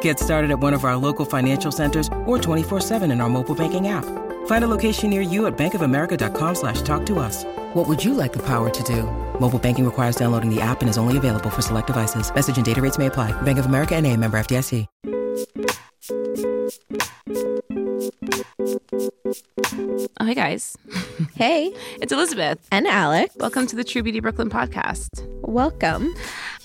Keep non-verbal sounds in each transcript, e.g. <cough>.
Get started at one of our local financial centers or 24-7 in our mobile banking app. Find a location near you at bankofamerica.com slash talk to us. What would you like the power to do? Mobile banking requires downloading the app and is only available for select devices. Message and data rates may apply. Bank of America and a member FDIC. Oh, hey guys. <laughs> Hey, It's Elizabeth. and Alex. Welcome to the True Beauty Brooklyn podcast. Welcome.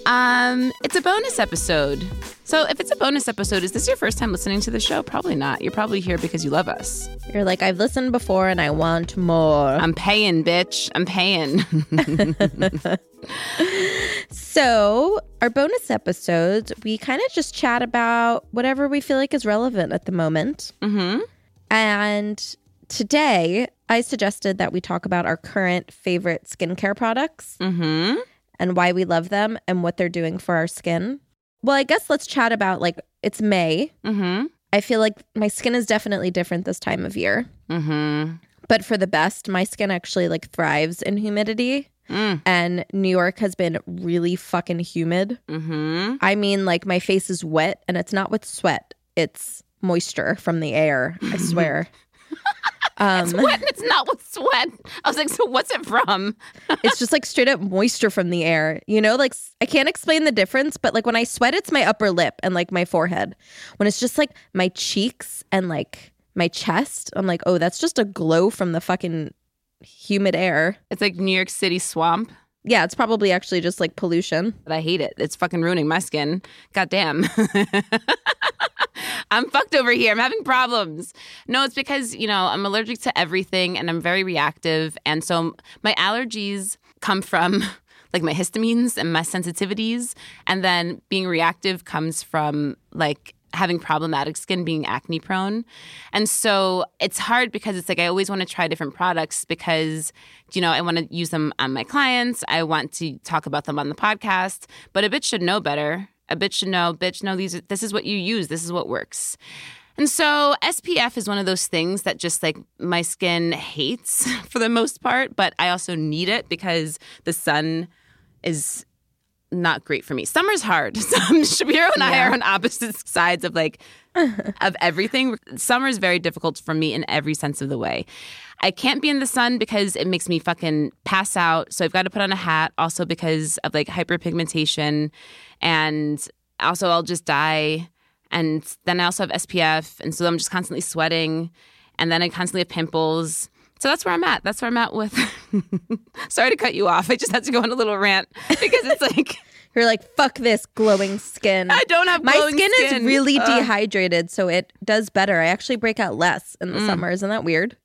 Um, it's a bonus episode. So if it's a bonus episode, is this your first time listening to the show? Probably not. You're probably here because you love us. You're like, I've listened before and I want more. I'm paying, bitch. I'm paying. <laughs> so, our bonus episodes, we kind of just chat about whatever we feel like is relevant at the moment. mm-hmm. And today, I suggested that we talk about our current favorite skincare products Mm-hmm. And why we love them and what they're doing for our skin. Well, I guess let's chat about like it's May. Mm-hmm. I feel like my skin is definitely different this time of year. Mm-hmm. but for the best. My skin actually like thrives in humidity. Mm. And New York has been really fucking humid. Mm-hmm. I mean, like my face is wet and it's not with sweat, it's moisture from the air. I <laughs> swear. Um, It's wet and it's not with sweat. I was like, so what's it from? it's just like straight up moisture from the air. You know, like I can't explain the difference, but like when I sweat, it's my upper lip and like my forehead. When it's just like my cheeks and like my chest, I'm like, oh, that's just a glow from the fucking humid air. It's like New York City swamp. Yeah, it's probably actually just like pollution. But I hate it. It's fucking ruining my skin. God damn. <laughs> I'm fucked over here. I'm having problems. No, it's because, you know, I'm allergic to everything and I'm very reactive. And so my allergies come from <laughs> like my histamines and my sensitivities. And then being reactive comes from like having problematic skin, being acne prone. And so it's hard because it's like I always want to try different products because, you know, I want to use them on my clients. I want to talk about them on the podcast. But a bitch should know better. A bitch should know, bitch, no, these are, this is what you use. This is what works. And so SPF is one of those things that just like my skin hates <laughs> for the most part, but I also need it because the sun is not great for me. Summer's hard. <laughs> Shapiro and I are on opposite sides of like <laughs> of everything. Summer is very difficult for me in every sense of the way. I can't be in the sun because it makes me fucking pass out. So I've got to put on a hat also because of like hyperpigmentation and also I'll just die and then I also have SPF and so I'm just constantly sweating and then I constantly have pimples. So that's where I'm at. That's where I'm at with <laughs> Sorry to cut you off. I just had to go on a little rant because it's like <laughs> You're like, fuck this glowing skin. I don't have My glowing skin, is really Ugh. dehydrated, so it does better. I actually break out less in the Mm. summer. Isn't that weird?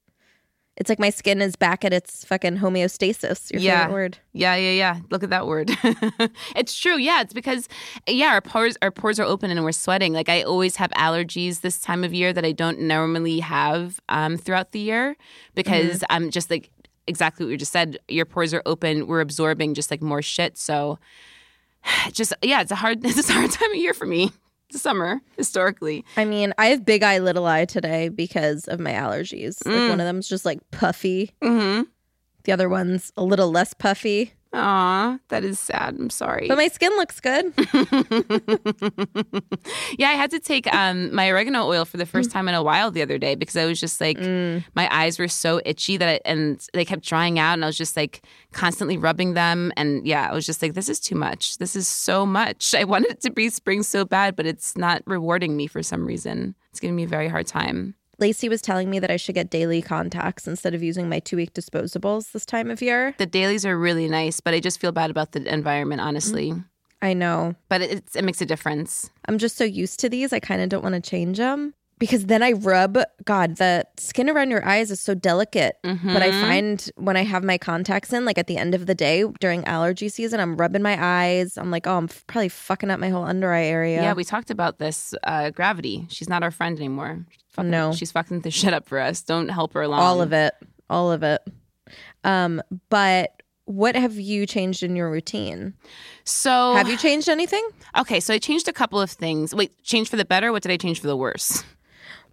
It's like my skin is back at its fucking homeostasis. Your Yeah. favorite word. Yeah, yeah, yeah. Look at that word. <laughs> it's true. Yeah, it's because yeah, our pores our pores are open and we're sweating. Like I always have allergies this time of year that I don't normally have um, throughout the year because I'm just like exactly what you just said. Your pores are open. We're absorbing just like more shit. So <sighs> just yeah, it's a hard <laughs> it's a hard time of year for me. The summer historically. I mean, I have big eye, little eye today because of my allergies. Like Mm. one of them's just like puffy. Mm-hmm. The other one's a little less puffy. Aw, that is sad. I'm sorry. But my skin looks good. <laughs> yeah, I had to take um, my oregano oil for the first time in a while the other day because I was just like, my eyes were so itchy that, I, and they kept drying out, and I was just like constantly rubbing them, and yeah, I was just like, this is too much. This is so much. I wanted it to be spring so bad, but it's not rewarding me for some reason. It's giving me a very hard time. Lacey was telling me that I should get daily contacts instead of using my two week disposables this time of year. The dailies are really nice, but I just feel bad about the environment, honestly. Mm-hmm. I know. But it, it's, it makes a difference. I'm just so used to these. I kind of don't want to change them. Because then I rub, God, the skin around your eyes is so delicate. But I Mhm. find when I have my contacts in, like at the end of the day during allergy season, I'm rubbing my eyes. I'm like, oh, I'm f- probably fucking up my whole under eye area. Yeah, we talked about this. Uh, gravity. She's not our friend anymore. Fucking- No. she's fucking the <laughs> shit up for us. Don't help her along. all of it. All of it. Um, but what have you changed in your routine? So Have you changed anything? <sighs> Okay, so I changed a couple of things. Wait, change for the better? What did I change for the worse?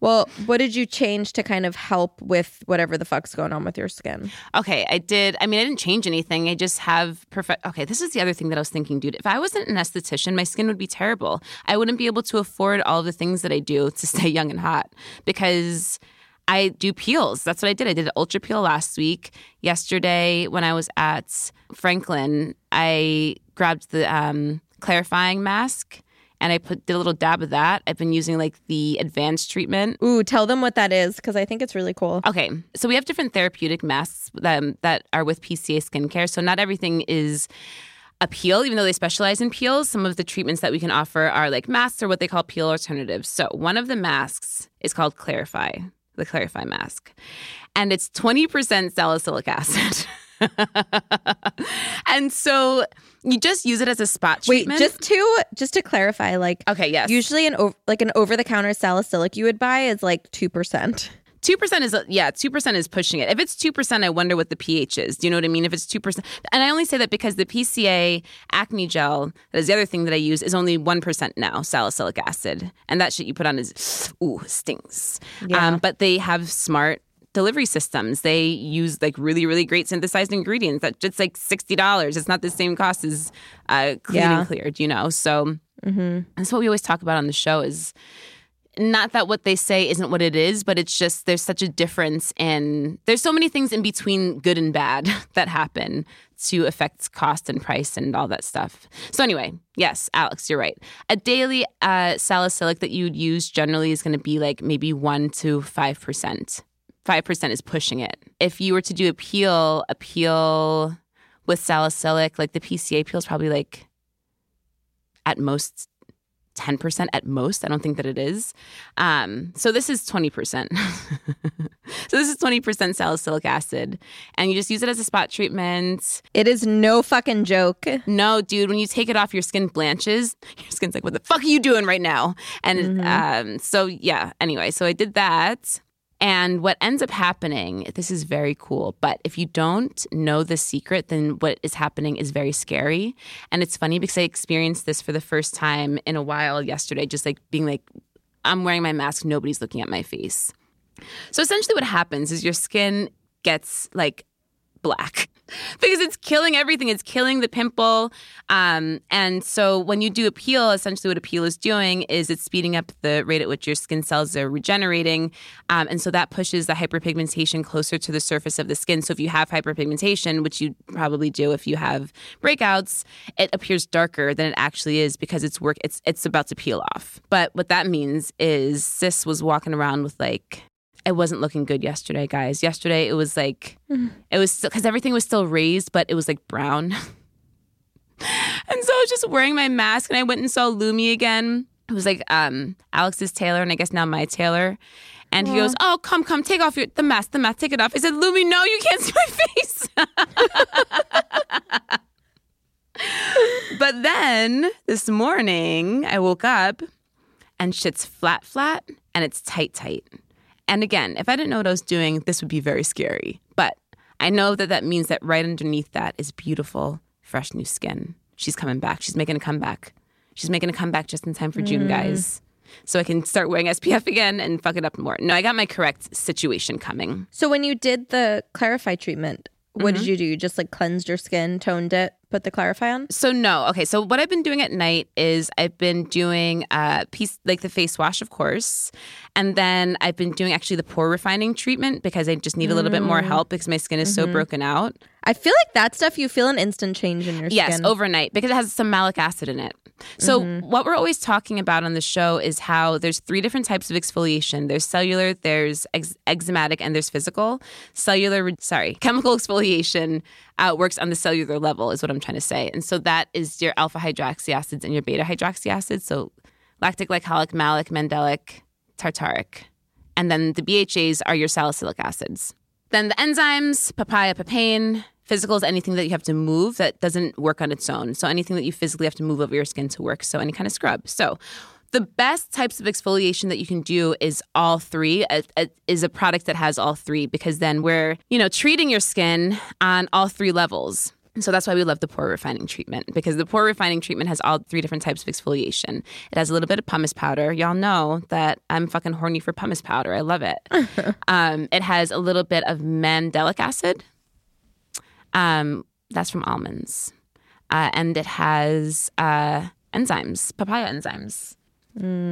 Well, what did you change to kind of help with whatever the fuck's going on with your skin? Okay, I did. I mean, I didn't change anything. I just have perfect. Okay, this is the other thing that I was thinking, dude. If I wasn't an esthetician, my skin would be terrible. I wouldn't be able to afford all the things that I do <laughs> to stay young and hot because I do peels. That's what I did. I did an ultra peel last week. Yesterday, when I was at Franklin, I grabbed the um, clarifying mask and I put did a little dab of that. I've been using like the advanced treatment. Ooh, tell them what that is because I think it's really cool. Okay, so we have different therapeutic masks that, that are with PCA skincare. So not everything is a peel, even though they specialize in peels. Some of the treatments that we can offer are like masks or what they call peel alternatives. So one of the masks is called Clarify, the Clarify mask, and it's twenty percent salicylic acid. <laughs> and so you just use it as a spot Wait, treatment. just to just to clarify, like okay, yes. usually an ov- like an over the counter salicylic you would buy is like two percent. Two percent is yeah, two percent is pushing it. If it's two percent, I wonder what the pH is. Do you know what I mean? If it's two percent, and I only say that because the PCA acne gel, that is the other thing that I use, is only one percent now, salicylic acid, and that shit you put on is ooh stings. Yeah. Um, but they have smart delivery systems. They use like really really great synthesized ingredients. That just like sixty dollars. It's not the same cost as uh, clean Yeah. and cleared. You know, so Mm-hmm. that's what we always talk about on the show is not that what they say isn't what it is, but it's just there's such a difference in there's so many things in between good and bad <laughs> that happen to affect cost and price and all that stuff. So anyway, yes, Alex, you're right. A daily uh, salicylic that you'd use generally is going to be like maybe one to five percent. Five percent is pushing it. If you were to do a peel, a peel with salicylic, like the PCA peel is probably like at most 10% at most. I don't think that it is. Um, so this is 20%. <laughs> so this is 20% salicylic acid. And you just use it as a spot treatment. It is no fucking joke. No, dude, when you take it off, your skin blanches. <laughs> Your skin's like, what the fuck are you doing right now? And um, so, yeah, anyway, so I did that. And what ends up happening, this is very cool, but if you don't know the secret, then what is happening is very scary. And it's funny because I experienced this for the first time in a while yesterday, just like being like, I'm wearing my mask, nobody's looking at my face. So essentially, what happens is your skin gets like black <laughs> because it's killing everything. It's killing the pimple. Um, and so when you do a peel, essentially what a peel is doing is it's speeding up the rate at which your skin cells are regenerating. Um, and so that pushes the hyperpigmentation closer to the surface of the skin. So if you have hyperpigmentation, which you probably do if you have breakouts, it appears darker than it actually is because it's work it's it's about to peel off. But what that means is sis was walking around with like it wasn't looking good yesterday, guys. Yesterday it was like it was because everything was still raised, but it was like brown. <laughs> and so I was just wearing my mask, and I went and saw Lumi again. It was like um, Alex's tailor, and I guess now my tailor. And he goes, "Oh, come, come, take off your the mask, the mask, take it off." I said, "Lumi, no, you can't <laughs> see my face." but then this morning, I woke up, and shit's flat, flat, and it's tight, tight. And again, if I didn't know what I was doing, this would be very scary. But I know that that means that right underneath that is beautiful, fresh new skin. She's coming back. She's making a comeback. She's making a comeback just in time for June, mm. guys. So I can start wearing SPF again and fuck it up more. No, I got my correct situation coming. So when you did the clarify treatment, what did mm-hmm. you do? You just like cleansed your skin, toned it, put the clarify on? So no, okay. So what I've been doing at night is I've been doing a piece like the face wash, of course, and then I've been doing actually the pore refining treatment because I just need a little bit more mm. help because my skin is so mm-hmm. broken out. I feel like that stuff you feel an instant change in your Yes, skin. Yes, overnight because it has some malic acid in it. So mm-hmm. what we're always talking about on the show is how there's three different types of exfoliation. There's cellular, there's ex- enzymatic, and there's physical. Cellular, sorry, <laughs> chemical exfoliation uh, works on the cellular level, is what I'm trying to say. And so that is your alpha hydroxy acids and your beta hydroxy acids. So lactic, glycolic, malic, mandelic, tartaric. And then the BHAs are your salicylic acids. Then the enzymes, papaya, papain. Physical is anything that you have to move that doesn't work on its own. So anything that you physically have to move over your skin to work. So any kind of scrub. So the best types of exfoliation that you can do is all three is a product that has all three because then we're you know treating your skin on all three levels so that's why we love the pore refining treatment because the pore refining treatment has all three different types of exfoliation. It has a little bit of pumice powder. Y'all know that I'm fucking horny for pumice powder. I love it. <laughs> um, it has a little bit of mandelic acid. Um, that's from almonds. Uh, and it has uh, enzymes, papaya enzymes.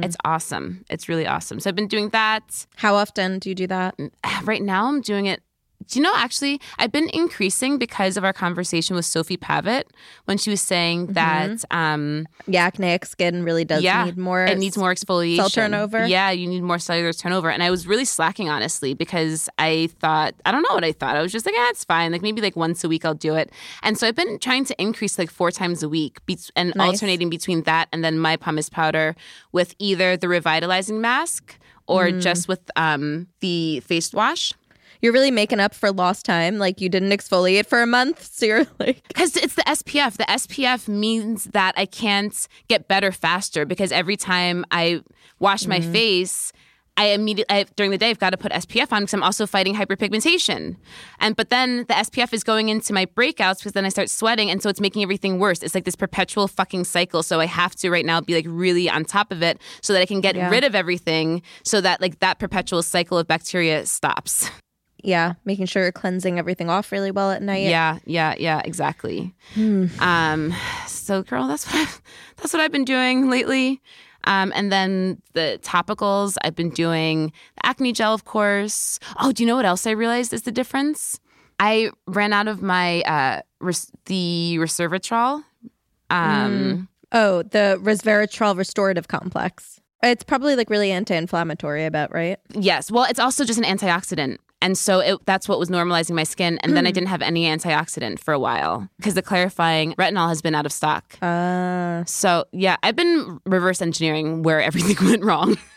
It's awesome. It's really awesome. So I've been doing that. How often do you do that? Right now, I'm doing it. Do you know, actually, I've been increasing because of our conversation with Sophie Pavitt when she was saying that, um, Yeah, acneic skin really does yeah, need more. It needs more exfoliation. cell turnover? Yeah, you need more cellular turnover. And I was really slacking, honestly, because I thought, I don't know what I thought. I was just like, ah, it's fine. Like maybe like once a week I'll do it. And so I've been trying to increase like four times a week be- and Nice. alternating between that and then my pumice powder with either the revitalizing mask or Mm. just with um, the face wash. You're really making up for lost time. Like you didn't exfoliate for a month, <laughs> so you're like, Because it's the SPF. The SPF means that I can't get better faster because every time I wash my mm-hmm. face, I immediately I, during the day I've got to put SPF on because I'm also fighting hyperpigmentation, and but then the SPF is going into my breakouts because then I start sweating, and so it's making everything worse. It's like this perpetual fucking cycle. So I have to right now be like really on top of it so that I can get Yeah. rid of everything, so that like that perpetual cycle of bacteria stops. <laughs> yeah, making sure you're cleansing everything off really well at night. Yeah, yeah, yeah, exactly. Hmm. Um, so, girl, that's what I've, <laughs> that's what I've been doing lately. Um, and then the topicals, I've been doing the acne gel, of course. Oh, do you know what else I realized is the difference? I ran out of my uh, res- the resveratrol. Um, Oh, the resveratrol restorative complex. It's probably like really anti-inflammatory, about, right? Yes, well, it's also just an antioxidant. And so it, that's what was normalizing my skin. And then I didn't have any antioxidant for a while because the clarifying retinol has been out of stock. Uh, So yeah, I've been reverse engineering where <laughs> everything went wrong, <laughs>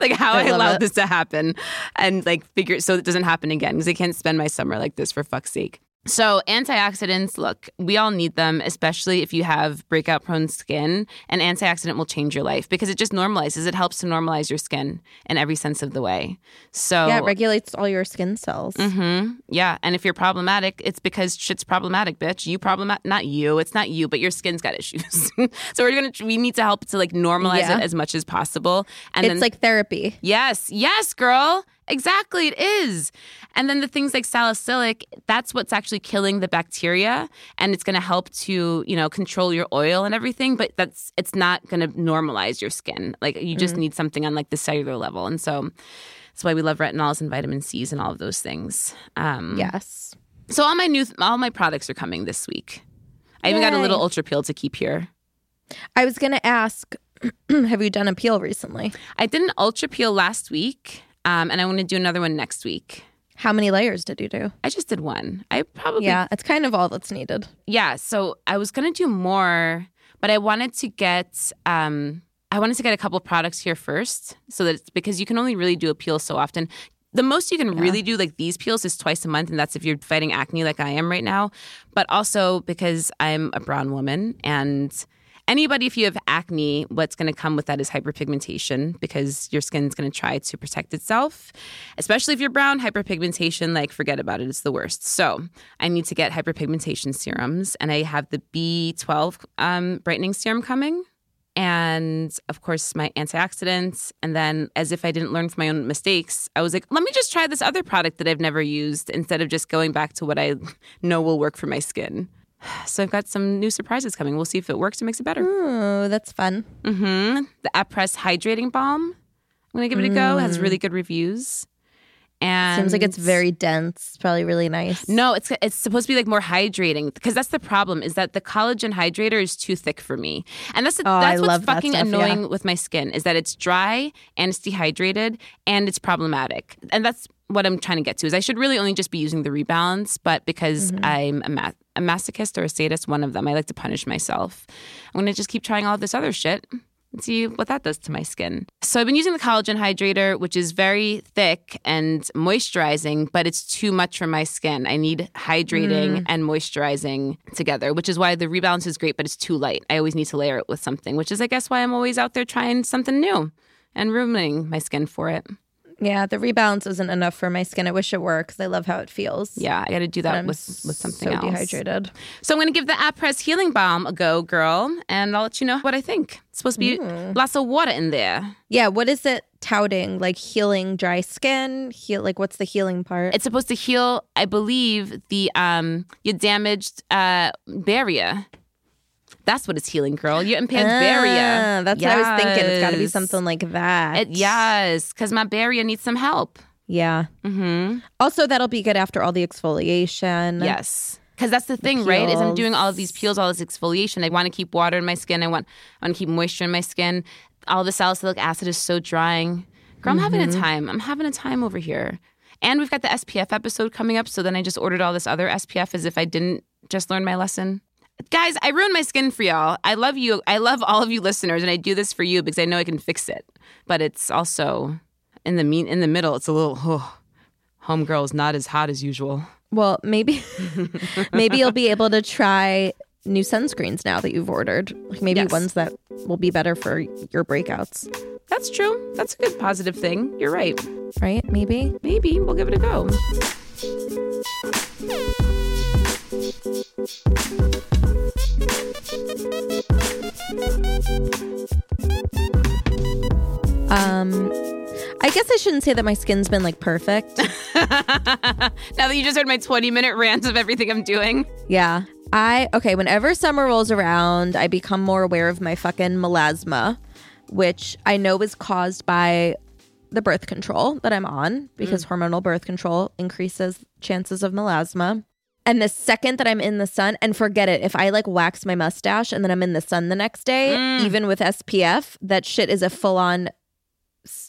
like how I I, allowed it. this to happen, and like figure so it doesn't happen again because I can't spend my summer like this for fuck's sake. So antioxidants, look, we all need them, especially if you have breakout prone skin. An antioxidant will change your life because it just normalizes. It helps to normalize your skin in every sense of the way. So yeah, it regulates all your skin cells. Mm-hmm, Yeah, and if you're problematic, it's because shit's problematic, bitch. You problematic, not you. It's not you, but your skin's got <laughs> issues. so we're gonna we need to help to like normalize Yeah. it as much as possible. And It's then, like therapy. yes, yes, girl, exactly, it is. And then the things like salicylic, that's what's actually killing the bacteria, and it's gonna help to you know control your oil and everything. But that's it's not gonna normalize your skin. Like you just need something on like the cellular level, and so. That's why we love retinols and vitamin C's and all of those things. Um, Yes. so all my new all my products are coming this week. I even got a little ultra peel to keep here. I was gonna ask, <clears throat> have you done a peel recently? I did an ultra peel last week, um, and I want to do another one next week. How many layers did you do? I just did one. I probably Yeah, it's kind of all that's needed. yeah. So I was gonna do more, but I wanted to get um, I wanted to get a couple products here first, so that it's because you can only really do a peel so often. The most you can really do like these peels is twice a month, and that's if you're fighting acne like I am right now. But also because I'm a brown woman and anybody if you have acne what's going to come with that is hyperpigmentation because your skin's going to try to protect itself especially if you're brown hyperpigmentation like forget about it it's the worst. So i need to get hyperpigmentation serums and i have the b12 um, brightening serum coming and of course my antioxidants and then as if i didn't learn from my own mistakes i was like let me just try this other product that i've never used instead of just going back to what i <laughs> know will work for my skin so i've got some new surprises coming we'll see if it works or makes it better Oh, that's fun. hmm The Apress Hydrating Balm. I'm gonna give it a go. It has really good reviews. And Seems like it's very dense. It's probably really nice. no. It's it's supposed to be like more hydrating because that's the problem is that the collagen hydrator is too thick for me, and that's Oh, I that's what's love that fucking stuff, yeah. annoying with my skin is that it's dry and it's dehydrated and it's problematic, and that's what I'm trying to get to. Is I should really only just be using the rebalance, but because Mm-hmm. I'm a, ma- a masochist or a sadist, one of them, I like to punish myself. I'm gonna just keep trying all this other shit and see what that does to my skin. So I've been using the collagen hydrator, which is very thick and moisturizing, but it's too much for my skin. I need hydrating mm. and moisturizing together, which is why the rebalance is great, but it's too light. I always need to layer it with something, which is, I guess, why I'm always out there trying something new and ruining my skin for it. Yeah, the rebalance isn't enough for my skin. I wish it were because I love how it feels. Yeah, I got to do that with with something so else. dehydrated. So I'm going to give the Apress Healing Balm a go, girl, and I'll let you know what I think. It's supposed to be Mm. lots of water in there. Yeah, what is it touting? Like healing dry skin? Heal like what's the healing part? It's supposed to heal, I believe, the um your damaged uh barrier. That's what it's healing, girl. Your impaired barrier. Ah, That's what I was thinking. It's got to be something like that. It, yes, because my barrier needs some help. Yeah. Mm-hmm. Also, that'll be good after all the exfoliation. Yes. Because that's the thing, right? Is I'm doing all of these peels. all this exfoliation. I want to keep water in my skin. I want, I want to keep moisture in my skin. All the salicylic acid is so drying. Girl, I'm having a time. I'm having a time over here. And we've got the SPF episode coming up. So then I just ordered all this other SPF as if I didn't just learn my lesson. Guys, I ruined my skin for y'all. I love you. I love all of you listeners, and I do this for you because I know I can fix it. But it's also in the mean in the middle. It's a little. Oh, homegirl is not as hot as usual. Well, maybe <laughs> maybe you'll be able to try new sunscreens now that you've ordered. Like maybe Yes. ones that will be better for your breakouts, That's true. That's a good positive thing. You're right. right? Maybe. Maybe we'll give it a go. Um I guess I shouldn't say that my skin's been like perfect. <laughs> now that you just heard my 20 minute rant of everything I'm doing. Yeah. I okay, whenever summer rolls around, I become more aware of my fucking melasma, which I know is caused by the birth control that I'm on because hormonal birth control increases chances of melasma. And the second that I'm in the sun, and forget it, if I like wax my mustache and then I'm in the sun the next day, even with SPF, that shit is a full on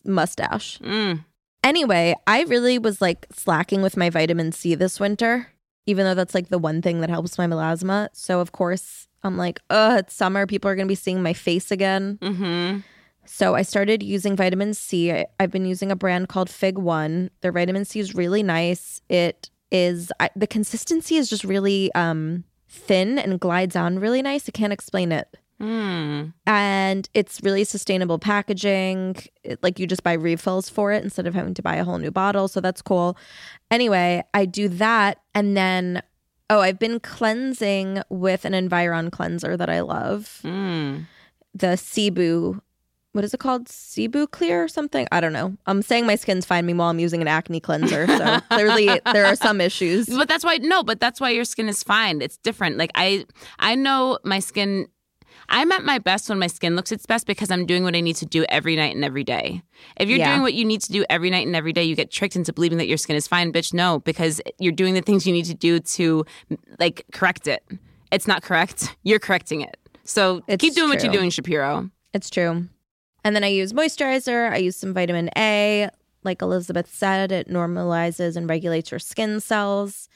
mustache. Mm. Anyway, I really was like slacking with my vitamin C this winter, even though that's like the one thing that helps my melasma. So, of course, I'm like, ugh, it's summer. People are going to be seeing my face again. Mm-hmm. So, I started using vitamin C. I, I've been using a brand called Fig One. Their vitamin C is really nice. It is, I, the consistency is just really um, thin and glides on really nice. I can't explain it Mm. and it's really sustainable packaging. It- like you just buy refills for it instead of having to buy a whole new bottle. So that's cool. Anyway, I do that. And then, oh, I've been cleansing with an Environ cleanser that I love Mm. the Sebu. What is it called? Sebu Clear or something? I don't know. I'm saying my skin's fine. Meanwhile, I'm using an acne cleanser. So <laughs> clearly, there are some issues. But that's why no, but that's why your skin is fine. It's different. Like I I know my skin I'm at my best when my skin looks its best because I'm doing what I need to do every night and every day. If you're Yeah. doing what you need to do every night and every day, you get tricked into believing that your skin is fine, bitch. No, because you're doing the things you need to do to like correct it. It's not correct. You're correcting it. So It's keep doing what you're doing, Shapiro. It's true. And then I use moisturizer. I use some vitamin A. Like Elizabeth said, it normalizes and regulates your skin cells.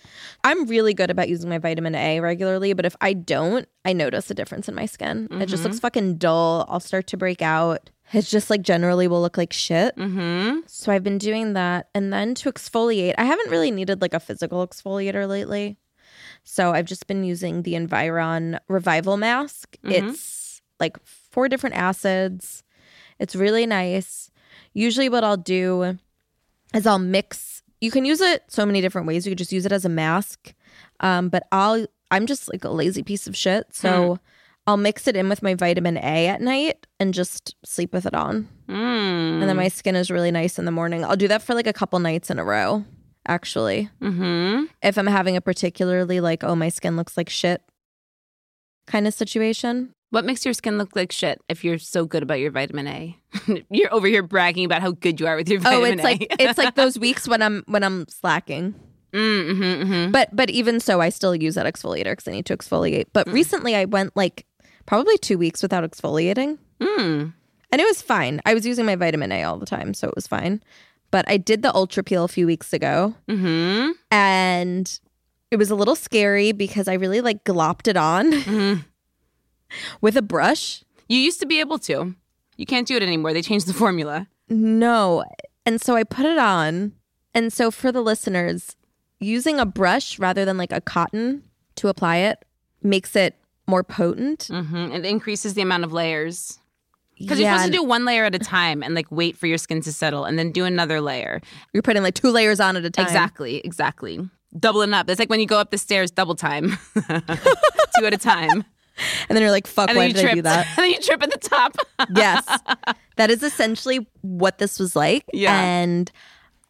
I'm really good about using my vitamin A regularly, but if I don't, I notice a difference in my skin. It just looks fucking dull. I'll start to break out. It's just like generally will look like shit. Mm-hmm. So I've been doing that. And then to exfoliate, I haven't really needed like a physical exfoliator lately. So I've just been using the Environ Revival Mask. It's like four different acids. It's really nice. Usually, what I'll do is I'll mix. You can use it so many different ways. You could just use it as a mask. Um, but I'll, I'm just like a lazy piece of shit. So I'll mix it in with my vitamin A at night and just sleep with it on Mm. and then my skin is really nice in the morning. I'll do that for like a couple nights in a row, actually. Mm-hmm. If I'm having a particularly like, oh, my skin looks like shit kind of situation. What makes your skin look like shit if you're so good about your vitamin A? <laughs> you're over here bragging about how good you are with your Oh, vitamin it's A. like it's like <laughs> those weeks when I'm when I'm slacking. mm, mm-hmm, mm-hmm. But but even so, I still use that exfoliator because I need to exfoliate. But recently, I went like probably two weeks without exfoliating, Mm. and it was fine. I was using my vitamin A all the time, so it was fine. But I did the ultra peel a few weeks ago, Mm-hmm. and it was a little scary because I really like glopped it on Mhm. With a brush. You used to be able to. You can't do it anymore. They changed the formula. No. And so I put it on. And so for the listeners, using a brush rather than like a cotton to apply it makes it more potent. hmm It increases the amount of layers. Because you're supposed to do one layer at a time and like wait for your skin to settle and then do another layer. you're putting like two layers on at a time. Exactly, exactly. Doubling up. It's like when you go up the stairs double time, <laughs> two at a time. And then you're like, fuck, And why did. I do that? <laughs> and then you trip at the top. <laughs> yes. That is essentially what this was like. Yeah. And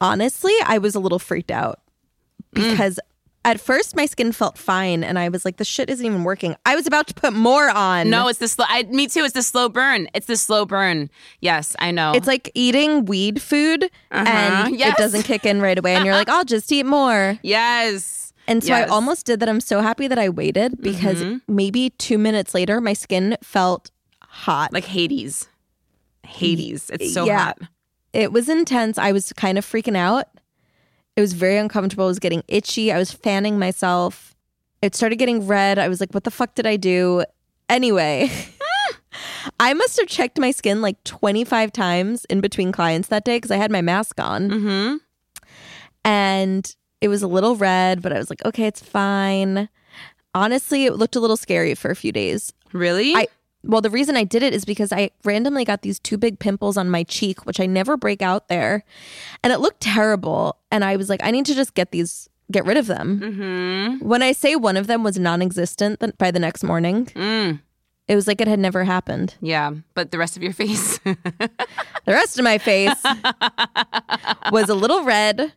honestly, I was a little freaked out Mm. because at first my skin felt fine and I was like, this shit isn't even working. I was about to put more on. no, it's the slow. I, me too. It's the slow burn. It's the slow burn. Yes, I know. It's like eating weed food and Uh-huh. Yes. it doesn't kick in right away. And you're like, <laughs> I'll just eat more. yes. And so Yes. Mm-hmm. I almost did that. I'm so happy that I waited because maybe two minutes later, my skin felt hot. like Hades. Hades. It's so yeah. hot. it was intense. I was kind of freaking out. It was very uncomfortable. I was getting itchy. I was fanning myself. It started getting red. I was like, what the fuck did I do? Anyway, <laughs> I must have checked my skin like 25 times in between clients that day because I had my mask on. Mm-hmm. And it was a little red, but I was like, okay, it's fine. Honestly, it looked a little scary for a few days. Really? I well, the reason I did it is because I randomly got these two big pimples on my cheek, which I never break out there, and it looked terrible. And I was like, I need to just get these, get rid of them. mm-hmm. When I say one of them was non-existent th- by the next morning, Mm. it was like it had never happened. Yeah, but the rest of your face. <laughs> The rest of my face <laughs> was a little red.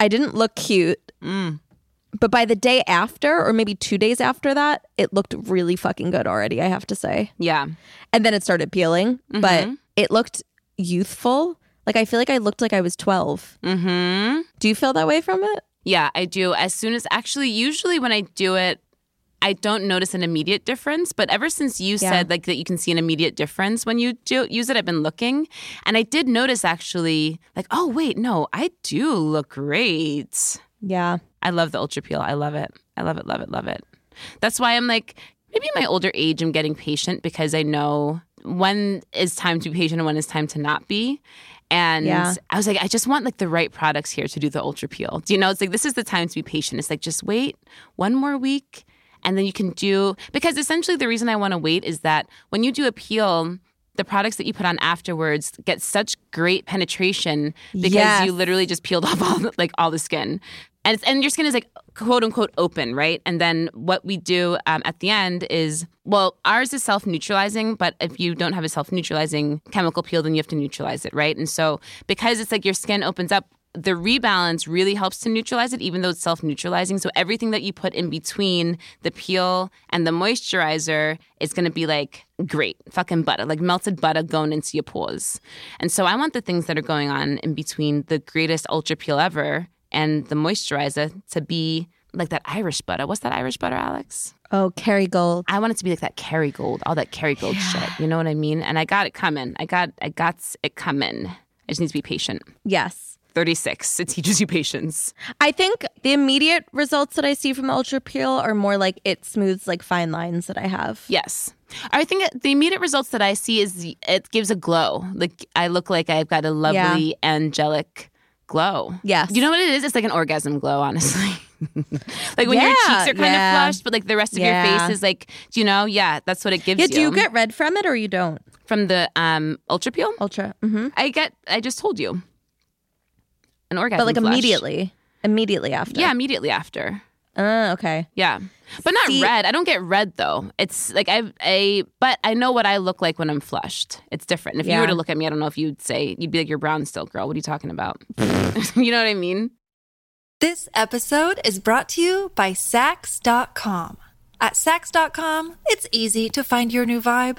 I didn't look cute. Mm. But by the day after, or maybe two days after that, it looked really fucking good already, I have to say. yeah. And then it started peeling, but Mm-hmm. it looked youthful. Like I feel like I looked like I was 12. Mm-hmm. Do you feel that way from it? Yeah, I do. As soon as actually, usually when I do it, I don't notice an immediate difference. But ever since you Yeah. said like that, you can see an immediate difference when you do use it. I've been looking, and I did notice actually, like, oh wait, no, I do look great. Yeah. I love the ultra peel. I love it. I love it. Love it. Love it. That's why I'm like, maybe in my older age, I'm getting patient because I know when is time to be patient and when is time to not be. And Yeah. I was like, I just want like the right products here to do the ultra peel. Do you know? It's like this is the time to be patient. It's like just wait one more week, and then you can do because essentially the reason I want to wait is that when you do a peel. The products that you put on afterwards get such great penetration because Yes. you literally just peeled <laughs> off all the, like all the skin, and it's, and your skin is like quote unquote open, right? And then what we do um, at the end is well, ours is self neutralizing, but if you don't have a self neutralizing chemical peel, then you have to neutralize it, right? And so because it's like your skin opens up. The rebalance really helps to neutralize it, even though it's self neutralizing. So, everything that you put in between the peel and the moisturizer is gonna be like great, fucking butter, like melted butter going into your pores. And so, I want the things that are going on in between the greatest ultra peel ever and the moisturizer to be like that Irish butter. What's that Irish butter, Alex? Oh, Kerrygold. I want it to be like that Kerrygold, all that Kerrygold shit. You know what I mean? And I got it coming. I got I got it coming. I just need to be patient. Yes. 36. It teaches you patience. I think the immediate results that I see from the Ultra Peel are more like it smooths like fine lines that I have. Yes. I think the immediate results that I see is it gives a glow. Like I look like I've got a lovely angelic glow. Yes. You know what it is? It's like an orgasm glow, honestly. <laughs> like when your cheeks are kind yeah. of flushed, but like the rest of Yeah. your face is like, do you know? Yeah, that's what it gives Yeah, you. do you get red from it or you don't? from the um ultra peel? Ultra. Mm-hmm. I get I just told you. An orgasm. But like flush. immediately. Immediately after. Yeah, immediately after. Uh, okay. Yeah. But not See- red. I don't get red though. It's like I've a but I know what I look like when I'm flushed. It's different. If you were to look at me, I don't know if you'd say you'd be like you're brown still, girl. What are you talking about? <laughs> you know what I mean? This episode is brought to you by Saks.com. At Saks.com, it's easy to find your new vibe.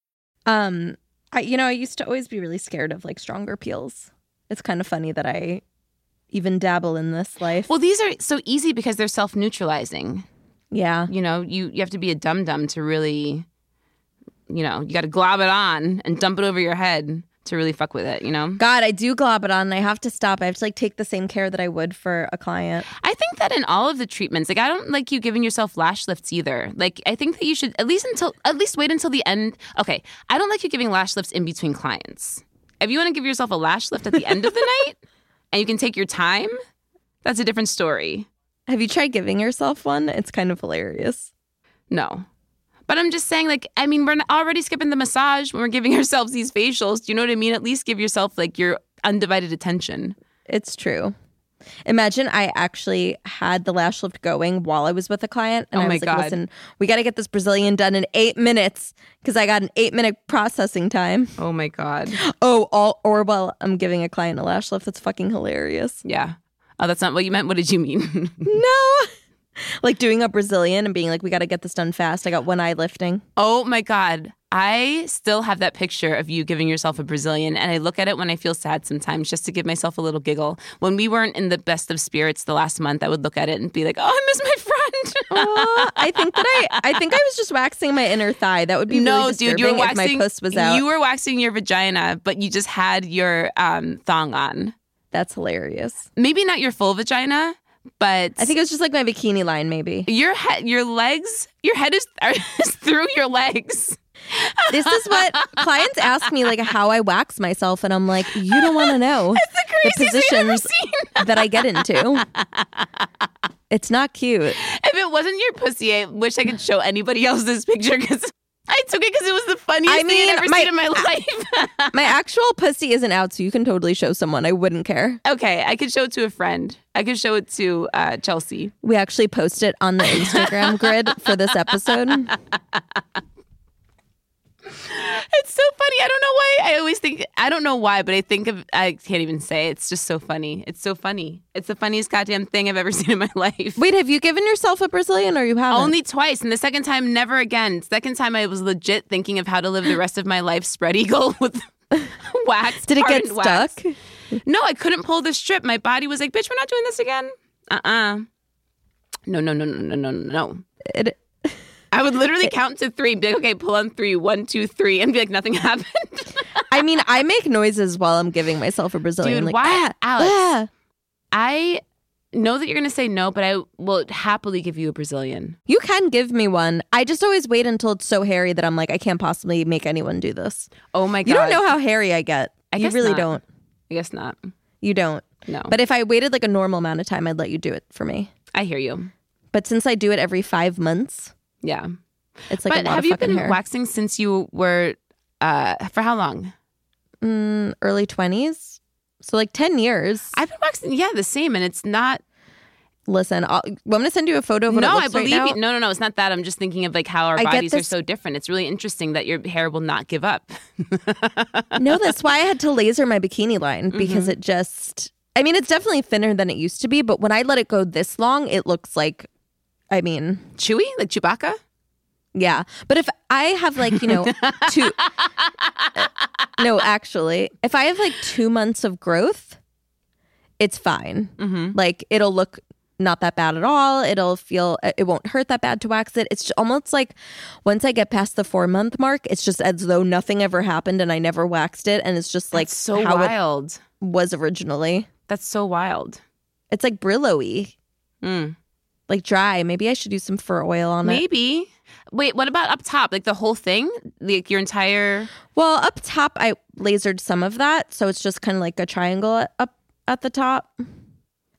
Um, I you know I used to always be really scared of like stronger peels. It's kind of funny that I even dabble in this life. Well, these are so easy because they're self neutralizing. yeah, You know, you, you have to be a dum dum to really, you know, you got to glob it on and dump it over your head to really fuck with it, you know? God, I do glob it on. and I have to stop. I have to like take the same care that I would for a client. I think that in all of the treatments, like I don't like you giving yourself lash lifts either. Like I think that you should at least until at least wait until the end. Okay, I don't like you giving lash lifts in between clients. If you want to give yourself a lash lift at the end of the <laughs> night and you can take your time, that's a different story. Have you tried giving yourself one? It's kind of hilarious. No. But I'm just saying, like, I mean, we're already skipping the massage when we're giving <laughs> ourselves these facials. Do you know what I mean? At least give yourself like your undivided attention. It's true. Imagine I actually had the lash lift going while I was with a client, and Oh I my was like, God. "Listen, we got to get this Brazilian done in eight minutes because I got an eight minute processing time." Oh my God. Oh, all or while I'm giving a client a lash lift, that's fucking hilarious. Yeah. Oh, that's not what you meant. What did you mean? <laughs> No, <laughs> like doing a Brazilian and being like, "We got to get this done fast." I got one eye lifting. oh my God. I still have that picture of you giving yourself a Brazilian, and I look at it when I feel sad sometimes just to give myself a little giggle. When we weren't in the best of spirits the last month, I would look at it and be like, oh, I miss my friend. <laughs> Aw, I think that I, I think I was just waxing my inner thigh. That would be no, really dude, you were waxing. my puss was out. You were waxing your vagina, but you just had your um, thong on. That's hilarious. Maybe not your full vagina, but I think it was just like my bikini line, maybe. your head, your legs, your head is, <laughs> is through your legs. This is what clients ask me, like how I wax myself, and I'm like, you don't want to know <laughs> the, craziest thing I've ever positions that I get into. <laughs> It's not cute. If it wasn't your pussy, I wish I could show anybody else this picture because I took it because it was the funniest I thing I've ever my- seen in my <laughs> life. <laughs> My actual pussy isn't out, so you can totally show someone. I wouldn't care. okay, I could show it to a friend. I could show it to uh, Chelsea. We actually post it on the Instagram grid for this episode. <laughs> Funny. I don't know why. I always think I don't know why, but I think of I can't even say. It's just so funny. It's so funny. It's the funniest goddamn thing I've ever <laughs> seen in my life. Wait, have you given yourself a Brazilian or you haven't? Only twice, and the second time, never again. Second time, I was legit thinking of how to live the rest of my life spread eagle <laughs> with <laughs> wax. Did it get hardened wax. stuck? No, I couldn't pull the strip. My body was like, "Bitch, we're not doing this again." Uh uh No, no, no, no, no, no, no. It, I would literally count to three, be like, "Okay, pull on three, one, two, three, and be like, "Nothing <laughs> happened." I mean, I make noises while I'm giving myself a Brazilian. Dude, like, why- "Ah, Alex, ah." I know that you're gonna say no, but I will happily give you a Brazilian. You can give me one. I just always wait until it's so hairy that I'm like, I can't possibly make anyone do this. Oh my god! You don't know how hairy I get. I you really not. don't. I guess not. You don't. No, But if I waited like a normal amount of time, I'd let you do it for me. I hear you. But since I do it every five months, Yeah, it's like but have you been hair. waxing since you were uh for how long? Mm, early twenties, so like ten years. I've been waxing, yeah, the same, and it's not. Listen, I'll, well, I'm gonna send you a photo of what no, I right believe now. you. No, no, no, it's not that. I'm just thinking of like how our I bodies are so different. It's really interesting that your hair will not give up. <laughs> no, that's why I had to laser my bikini line because Mm-hmm. it just. I mean, it's definitely thinner than it used to be, but when I let it go this long, it looks like. I mean, Chewy, like Chewbacca. Yeah. But if I have like, you know, <laughs> two No, actually, if I have like 2 months of growth, it's fine. Mm-hmm. Like it'll look not that bad at all. It'll feel it won't hurt that bad to wax it. It's just almost like once I get past the 4 month mark, it's just as though nothing ever happened and I never waxed it and it's just like That's so how wild. was originally. That's so wild. It's like Brillo-y, Mm. Like dry. Maybe I should do some fur oil on it. Maybe. Wait, what about up top? Like the whole thing? Like your entire. Well, up top, I lasered some of that, so it's just kind of like a triangle up at the top,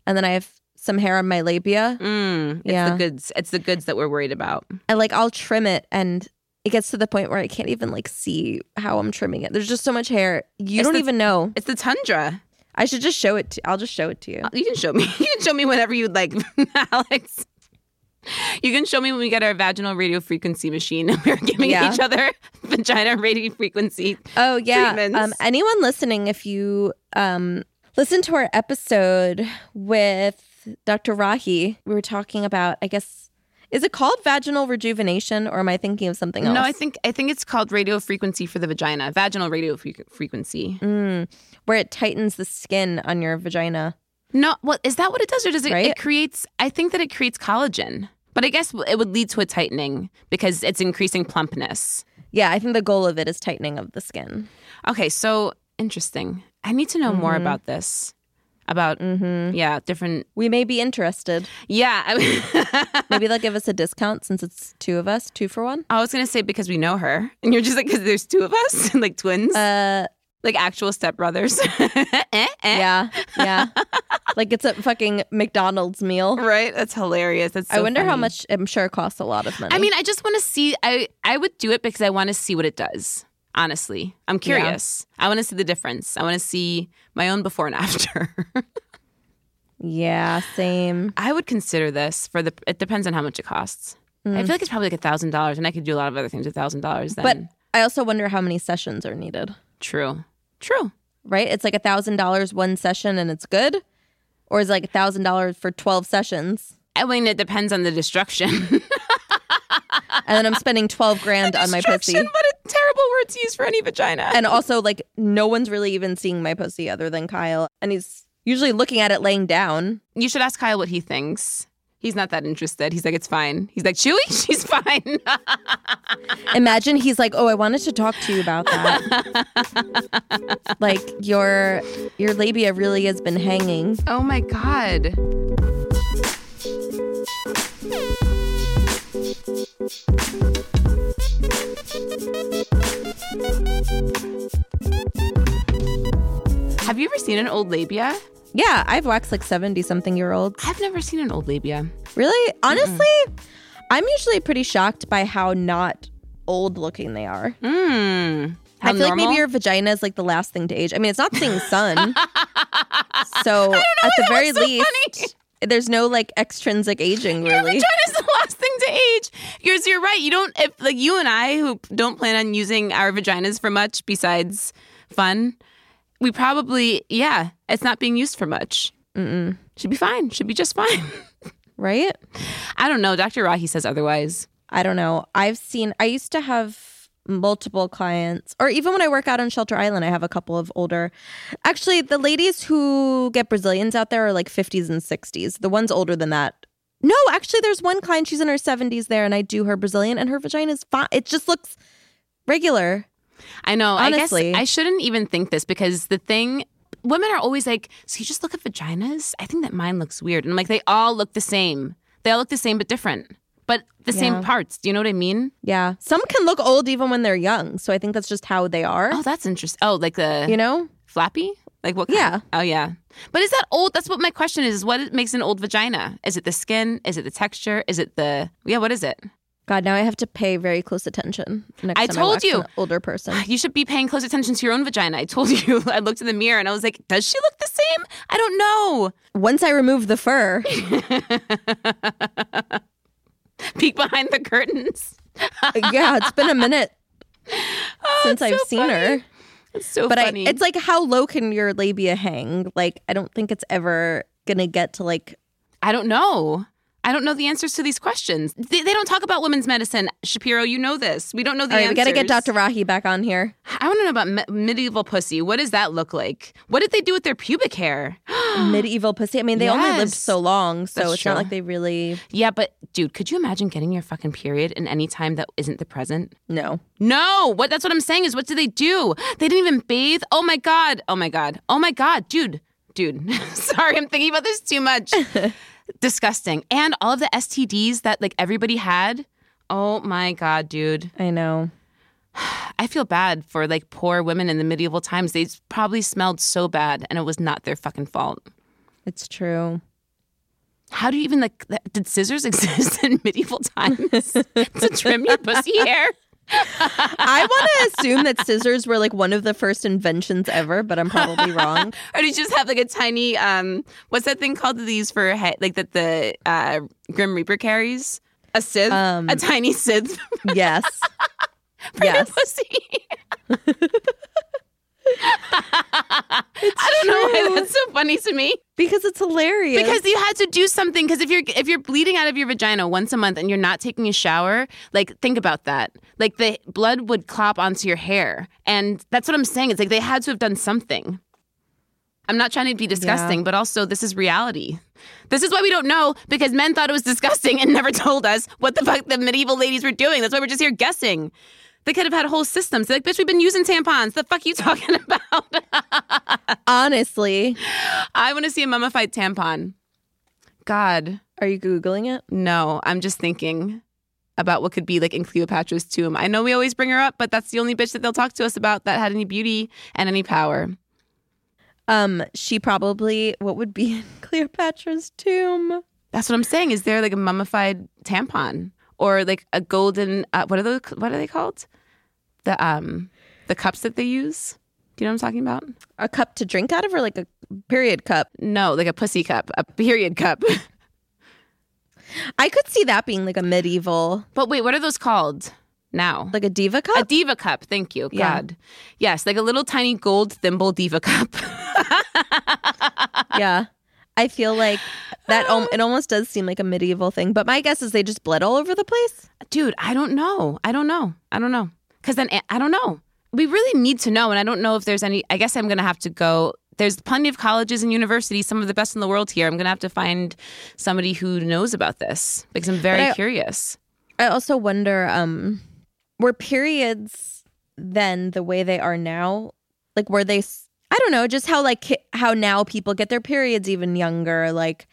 and then I have some hair on my labia. Mm, it's Yeah. the goods. It's the goods that we're worried about. And like I'll trim it and it gets to the point where I can't even like see how I'm trimming it. There's just so much hair. You It's don't the- even know. It's the tundra. I should just show it to I'll just show it to you. You can show me. <laughs> You can show me whenever you'd like, <laughs> Alex. You can show me when we get our vaginal radio frequency machine and <laughs> we're giving Yeah. each other vagina radio frequency. Oh yeah. treatments. Um, anyone listening, if you um, listen to our episode with Dr. Rahi, we were talking about. I guess is it called vaginal rejuvenation, or am I thinking of something else? No, I think I think it's called radio frequency for the vagina. Vaginal radio fre- frequency. Mm, where it tightens the skin on your vagina. No, what is that? What it does, or does it? Right? It creates. I think that it creates collagen, but I guess it would lead to a tightening because it's increasing plumpness. Yeah, I think the goal of it is tightening of the skin. Okay, so interesting. I need to know more Mm-hmm. about this. About mm-hmm. yeah, different. We may be interested. Yeah, I, <laughs> Maybe they'll give us a discount since it's two of us, two for one. I was gonna say because we know her, and you're just like because there's two of us, <laughs> like twins, Uh, like actual stepbrothers. <laughs> Eh, eh. yeah, yeah. like it's a fucking McDonald's meal. right. That's hilarious. That's. I so wonder how much. I'm sure it costs a lot of money. I mean, I just want to see. I I would do it because I want to see what it does. Honestly, I'm curious. I want to see the difference. I want to see my own before and <laughs> after. yeah, same. I would consider this for the. It depends on how much it costs. I mm. feel like it's probably like a thousand dollars, and I could do a lot of other things with thousand dollars. Then, But I also wonder how many sessions are needed. true, true. Right? It's like a thousand dollars one session and it's good, or is it like a thousand dollars for twelve sessions, I mean, it depends on the destruction. <laughs> and then I'm spending twelve grand on my pussy. What a terrible word to use for any vagina. And also, like, no one's really even seeing my pussy other than Kyle, and he's usually looking at it laying down. you should ask Kyle what he thinks. He's not that interested. He's like, it's fine. He's like, Chewy, <laughs> she's fine. <laughs> Imagine he's like, "Oh, I wanted to talk to you about that. <laughs> like your your labia really has been hanging." oh my god. Have you ever seen an old labia? Yeah, I've waxed like seventy something year olds. I've never seen an old labia. Really, honestly, I'm usually pretty shocked by how not old looking they are. Mm. I feel like maybe your vagina is like the last thing to age. I mean, it's not seeing sun, <laughs> so at the very so least, there's no like extrinsic aging really. Vagina is the last thing to age. You're, you're right. You don't, if like you and I who don't plan on using our vaginas for much besides fun, we probably, yeah, it's not being used for much. Mm-mm. Should be fine. Should be just fine. right? I don't know. Dr. Rahi says otherwise. I don't know. I've seen, I used to have multiple clients, or even when I work out on Shelter Island, I have a couple of older. Actually, the ladies who get Brazilians out there are like 50s and 60s. The ones older than that. No, actually, there's one client, she's in her 70s there, and I do her Brazilian, and her vagina is fine. It just looks regular. I know. Honestly. I guess I shouldn't even think this because the thing, women are always like, so you just look at vaginas? I think that mine looks weird. And I'm like, they all look the same. They all look the same, but different. But the same parts. Do you know what I mean? Yeah. Some can look old even when they're young. So I think that's just how they are. Oh, that's interesting. Oh, like the You know? flappy? Like what? Yeah. Oh, yeah. But is that old? That's what my question is. What makes an old vagina? Is it the skin? Is it the texture? Is it the yeah? What is it? God, now I have to pay very close attention. Next I time told wax you. an older person. You should be paying close attention to your own vagina. I told <laughs> you. I looked in the mirror and I was like, does she look the same? I don't know. Once I remove the fur, <laughs> <laughs> Peek behind the curtains. <laughs> yeah, it's been a minute <laughs> oh, since I've so seen funny. her. It's so But I, it's like, how low can your labia hang? Like, I don't think it's ever gonna get to like. I don't know. I don't know the answers to these questions. They, they don't talk about women's medicine. Shapiro, you know this. We don't know the All right, we gotta get Dr. Rahi back on here. I want to know about me- medieval pussy. What does that look like? What did they do with their pubic hair? <gasps> <gasps> Medieval pussy. I mean, they only lived Yes. so long, so That's it's true. not like they really. Yeah, but dude, could you imagine getting your fucking period in any time that isn't the present? No. No, what that's what I'm saying is what do they do? They didn't even bathe. Oh my god. Oh my god. Oh my god, dude. Dude. <laughs> Sorry, I'm thinking about this too much. <laughs> Disgusting. And all of the STDs that like everybody had. Oh my god, dude. I know. I feel bad for like poor women in the medieval times. They probably smelled so bad and it was not their fucking fault. It's true. How do you even like did scissors <laughs> exist in medieval times <laughs> to trim your pussy hair? I want to assume that scissors were like one of the first inventions ever, but I'm probably wrong. <laughs> or did you just have like a tiny um what's that thing called that they use for like that the uh Grim Reaper carries? A scythe? Um, a tiny scythe Yes. For yes. pussy. <laughs> I don't know why that's so funny to me. Because it's hilarious. Because you had to do something. Because if you're if you're bleeding out of your vagina once a month and you're not taking a shower, like think about that. Like the blood would clop onto your hair, and that's what I'm saying. It's like they had to have done something. I'm not trying to be disgusting, Yeah. but also this is reality. This is why we don't know because men thought it was disgusting and <laughs> never told us what the fuck the medieval ladies were doing. That's why we're just here guessing. They could have had whole systems. They're like, bitch, we've been using tampons. The fuck you <laughs> talking about? honestly, I want to see a mummified tampon. God, are you googling it? no. I'm just thinking about what could be like in Cleopatra's tomb. I know we always bring her up, but that's the only bitch that they'll talk to us about that had any beauty and any power. Um, she probably what would be <laughs> in Cleopatra's tomb? That's what I'm saying. Is there like a mummified tampon or like a golden? Uh, what are those? What are they called? The um, the cups that they use. Do you know what I'm talking about? A cup to drink out of, or like a period cup? No, like a pussy cup, a period cup. <laughs> I could see that being like a medieval, but wait, what are those called now? like a diva cup? A diva cup. Thank you. Yeah. God. Yes, like a little tiny gold thimble diva cup. <laughs> yeah, I feel like that. <sighs> It almost does seem like a medieval thing. But my guess is they just bled all over the place. Dude, I don't know. I don't know. I don't know. Because then I don't know. We really need to know. And I don't know if there's any. I guess I'm going to have to go. There's plenty of colleges and universities, some of the best in the world here. I'm going to have to find somebody who knows about this because I'm very I- curious. I also wonder, um, were periods then the way they are now? Like, were they? I don't know, just how like how now people get their periods even younger. Like,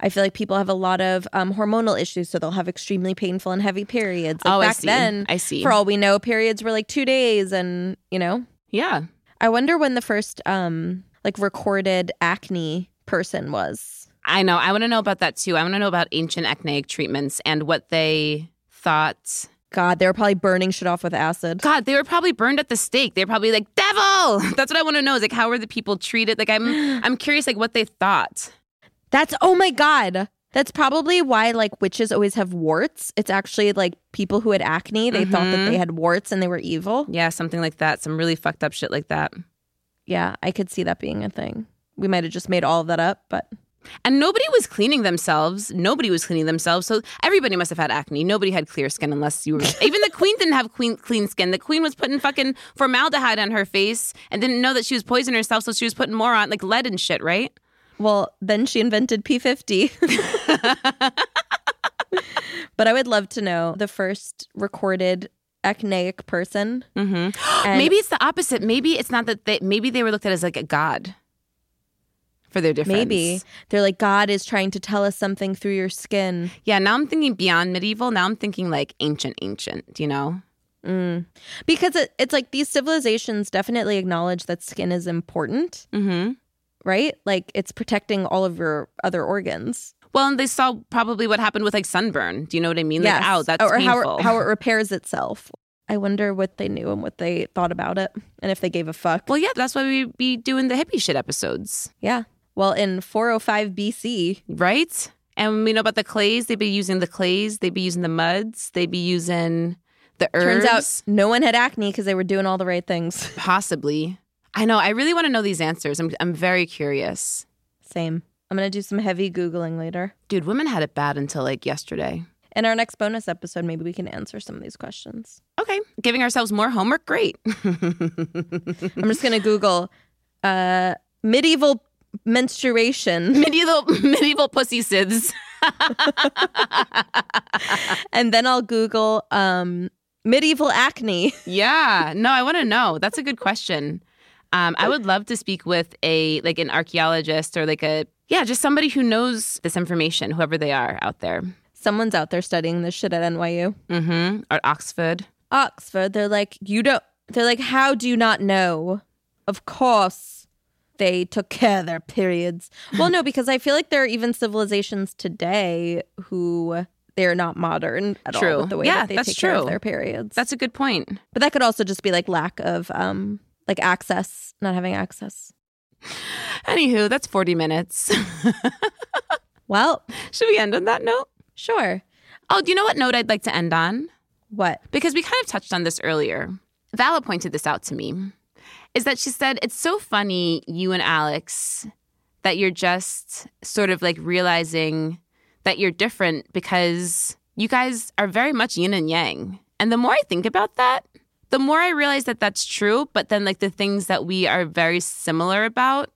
I feel like people have a lot of um, hormonal issues, so they'll have extremely painful and heavy periods. Like Oh, I back see. then, I see. For all we know, periods were like two days, and you know, Yeah. I wonder when the first um like recorded acne person was. I know. I want to know about that too. I want to know about ancient acneic treatments and what they thought God, they were probably burning shit off with acid. God, they were probably burned at the stake. They're probably like, devil. <laughs> That's what I want to know. Is like, how were the people treated? Like, I'm, <gasps> I'm curious, like, what they thought. That's oh my god. That's probably why like witches always have warts. It's actually like people who had acne, they thought that they mm-hmm. had warts and they were evil. Yeah, something like that. Some really fucked up shit like that. Yeah, I could see that being a thing. We might have just made all of that up, but And nobody was cleaning themselves. Nobody was cleaning themselves. So everybody must have had acne. Nobody had clear skin unless you were. even the queen didn't have clean, clean skin. The queen was putting fucking formaldehyde on her face and didn't know that she was poisoning herself. So she was putting more on, like lead and shit, right? well, then she invented P50. <laughs> but I would love to know the first recorded acneic person. Mm-hmm. And- maybe it's the opposite. Maybe it's not that they. Maybe they were looked at as like a god for their difference. Maybe they're like God is trying to tell us something through your skin. Yeah. Now I'm thinking beyond medieval. Now I'm thinking like ancient, ancient. You know. Because it, it's like these civilizations definitely acknowledge that skin is important. Mm-hmm. right? Like it's protecting all of your other organs. Well, and they saw probably what happened with like sunburn. Do you know what I mean? Like, ow, that's or painful. it, how it repairs itself. I wonder what they knew and what they thought about it, and if they gave a fuck. well, yeah, that's why we be doing the hippie shit episodes, yeah. Well, in 405 BC, right? And we know about the clays. They'd be using the clays. They'd be using the muds. They'd be using the herbs. turns out no one had acne because they were doing all the right things. <laughs> possibly. I know. I really want to know these answers. I'm I'm very curious. Same. I'm gonna do some heavy googling later. Dude, women had it bad until like yesterday. In our next bonus episode, maybe we can answer some of these questions. Okay, giving ourselves more homework. Great. <laughs> I'm just gonna Google uh, medieval menstruation, <laughs> medieval medieval pussy siths. <laughs> and then I'll Google um, medieval acne. <laughs> Yeah. No, I want to know. That's a good question. Um, I would love to speak with a like an archaeologist or like a yeah, just somebody who knows this information, whoever they are out there. Someone's out there studying this shit at NYU. Mm-hmm. Or Oxford. Oxford, they're like, you don't, they're like, how do you not know? Of course they took care of their periods. Well, no, because I feel like there are even civilizations today who they're not modern at True. all with the way Yeah, that they that's take care of true. their periods. That's a good point. but that could also just be like lack of um like access, not having access. Anywho, that's 40 minutes. <laughs> Well, Should we end on that note? sure. Oh, do you know what note I'd like to end on? What? Because we kind of touched on this earlier. Vala pointed this out to me. Is that she said, It's so funny, you and Alex, that you're just sort of like realizing that you're different because you guys are very much yin and yang. And the more I think about that, the more I realize that that's true. But then, like, the things that we are very similar about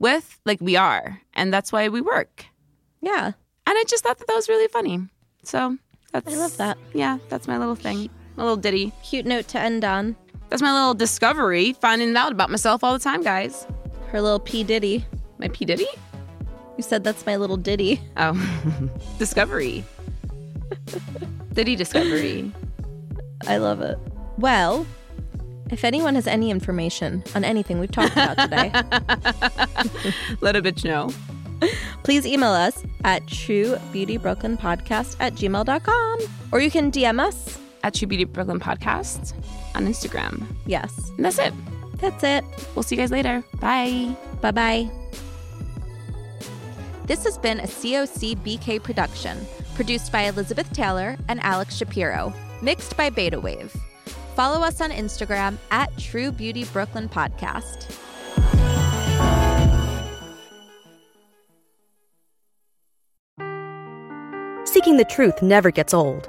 with, like, we are. And that's why we work. Yeah. And I just thought that that was really funny. So that's. I love that. Yeah, that's my little thing. My little ditty. Cute note to end on. That's my little discovery, finding out about myself all the time, guys. Her little P Diddy. My P. Diddy? You said that's my little ditty. Oh, <laughs> discovery. Diddy discovery. I love it. Well, if anyone has any information on anything we've talked about today, <laughs> Let a bitch know. please email us at truebeautybrooklynpodcast at gmail.com. Or you can DM us. At True Beauty Brooklyn Podcast on Instagram. Yes. And that's it. That's it. We'll see you guys later. Bye. Bye bye. This has been a COC BK production, produced by Elizabeth Taylor and Alex Shapiro, mixed by Beta Wave. Follow us on Instagram at True Beauty Brooklyn Podcast. Seeking the truth never gets old.